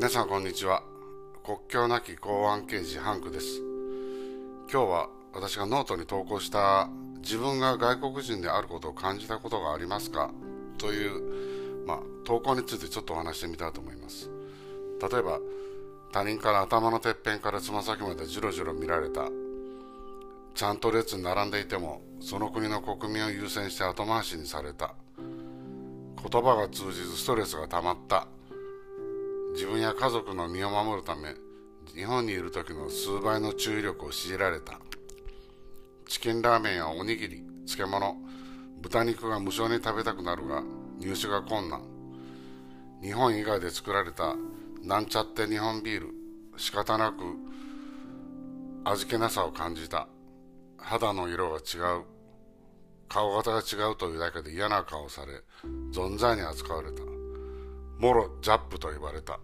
皆さんこんにちは。国境なき公安刑事ハンクです。今日は私がノートに投稿した自分が外国人であることを感じたことがありますか？という、まあ、投稿についてちょっとお話してみたいと思います。例えば他人から頭のてっぺんからつま先までじろじろ見られた。ちゃんと列に並んでいてもその国の国民を優先して後回しにされた。言葉が通じずストレスが溜まった。自分や家族の身を守るため日本にいる時の数倍の注意力を強いられた。チキンラーメンやおにぎり漬物豚肉が無償に食べたくなるが入手が困難。日本以外で作られたなんちゃって日本ビール仕方なく味気なさを感じた。肌の色が違う。顔型が違うというだけで嫌な顔をされ存在に扱われた。モロ・ジャップと言われた。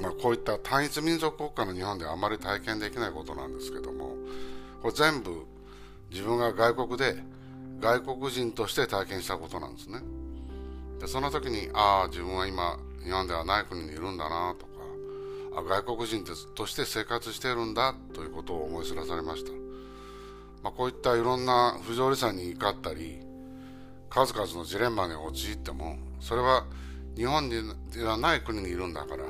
まあ、こういった単一民族国家の日本ではあまり体験できないことなんですけども、これ全部自分が外国で外国人として体験したことなんですね。でその時に、ああ、自分は今日本ではない国にいるんだなとか、あ外国人として生活しているんだということを思い知らされました。まあ、こういったいろんな不条理さに怒ったり、数々のジレンマに陥っても、それは日本ではない国にいるんだから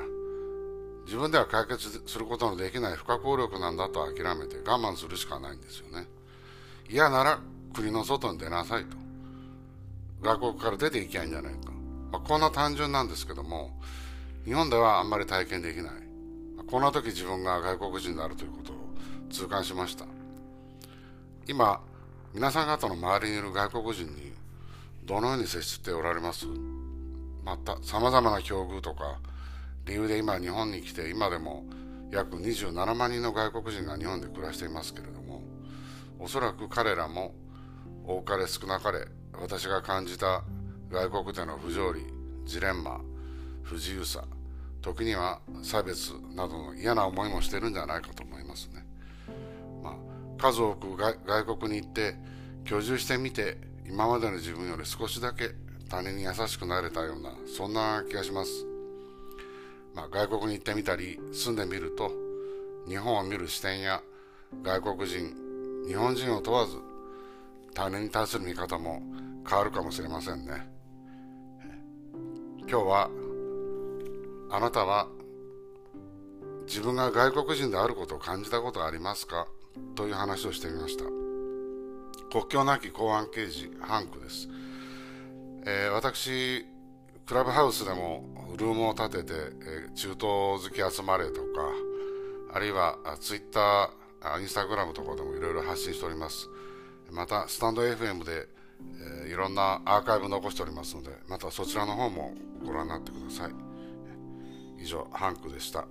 自分では解決することのできない不可抗力なんだと諦めて我慢するしかないんですよね。嫌なら国の外に出なさいと。外国から出ていきゃいいんじゃないか、まあ、こんな単純なんですけども日本ではあんまり体験できない。こんな時自分が外国人であるということを痛感しました。今皆さん方の周りにいる外国人にどのように接しておられます？またさまざまな境遇とか理由で今日本に来て今でも約27万人の外国人が日本で暮らしていますけれどもおそらく彼らも多かれ少なかれ私が感じた外国での不条理ジレンマ不自由さ時には差別などの嫌な思いもしてるんじゃないかと思いますね、まあ、数多く外国に行って居住してみて今までの自分より少しだけ他人に優しくなれたようなそんな気がします、まあ、外国に行ってみたり住んでみると日本を見る視点や外国人日本人を問わず他人に対する見方も変わるかもしれませんね。今日はあなたは自分が外国人であることを感じたことはありますか？という話をしてみました。国境なき公安刑事ハンクです。えー、私、クラブハウスでもルームを立てて、えー、中東好き集まれとか、あるいはツイッター、インスタグラムとかでもいろいろ発信しております。また、スタンド FM で、えー、いろんなアーカイブ残しておりますので、またそちらの方もご覧になってください。以上、ハンクでした。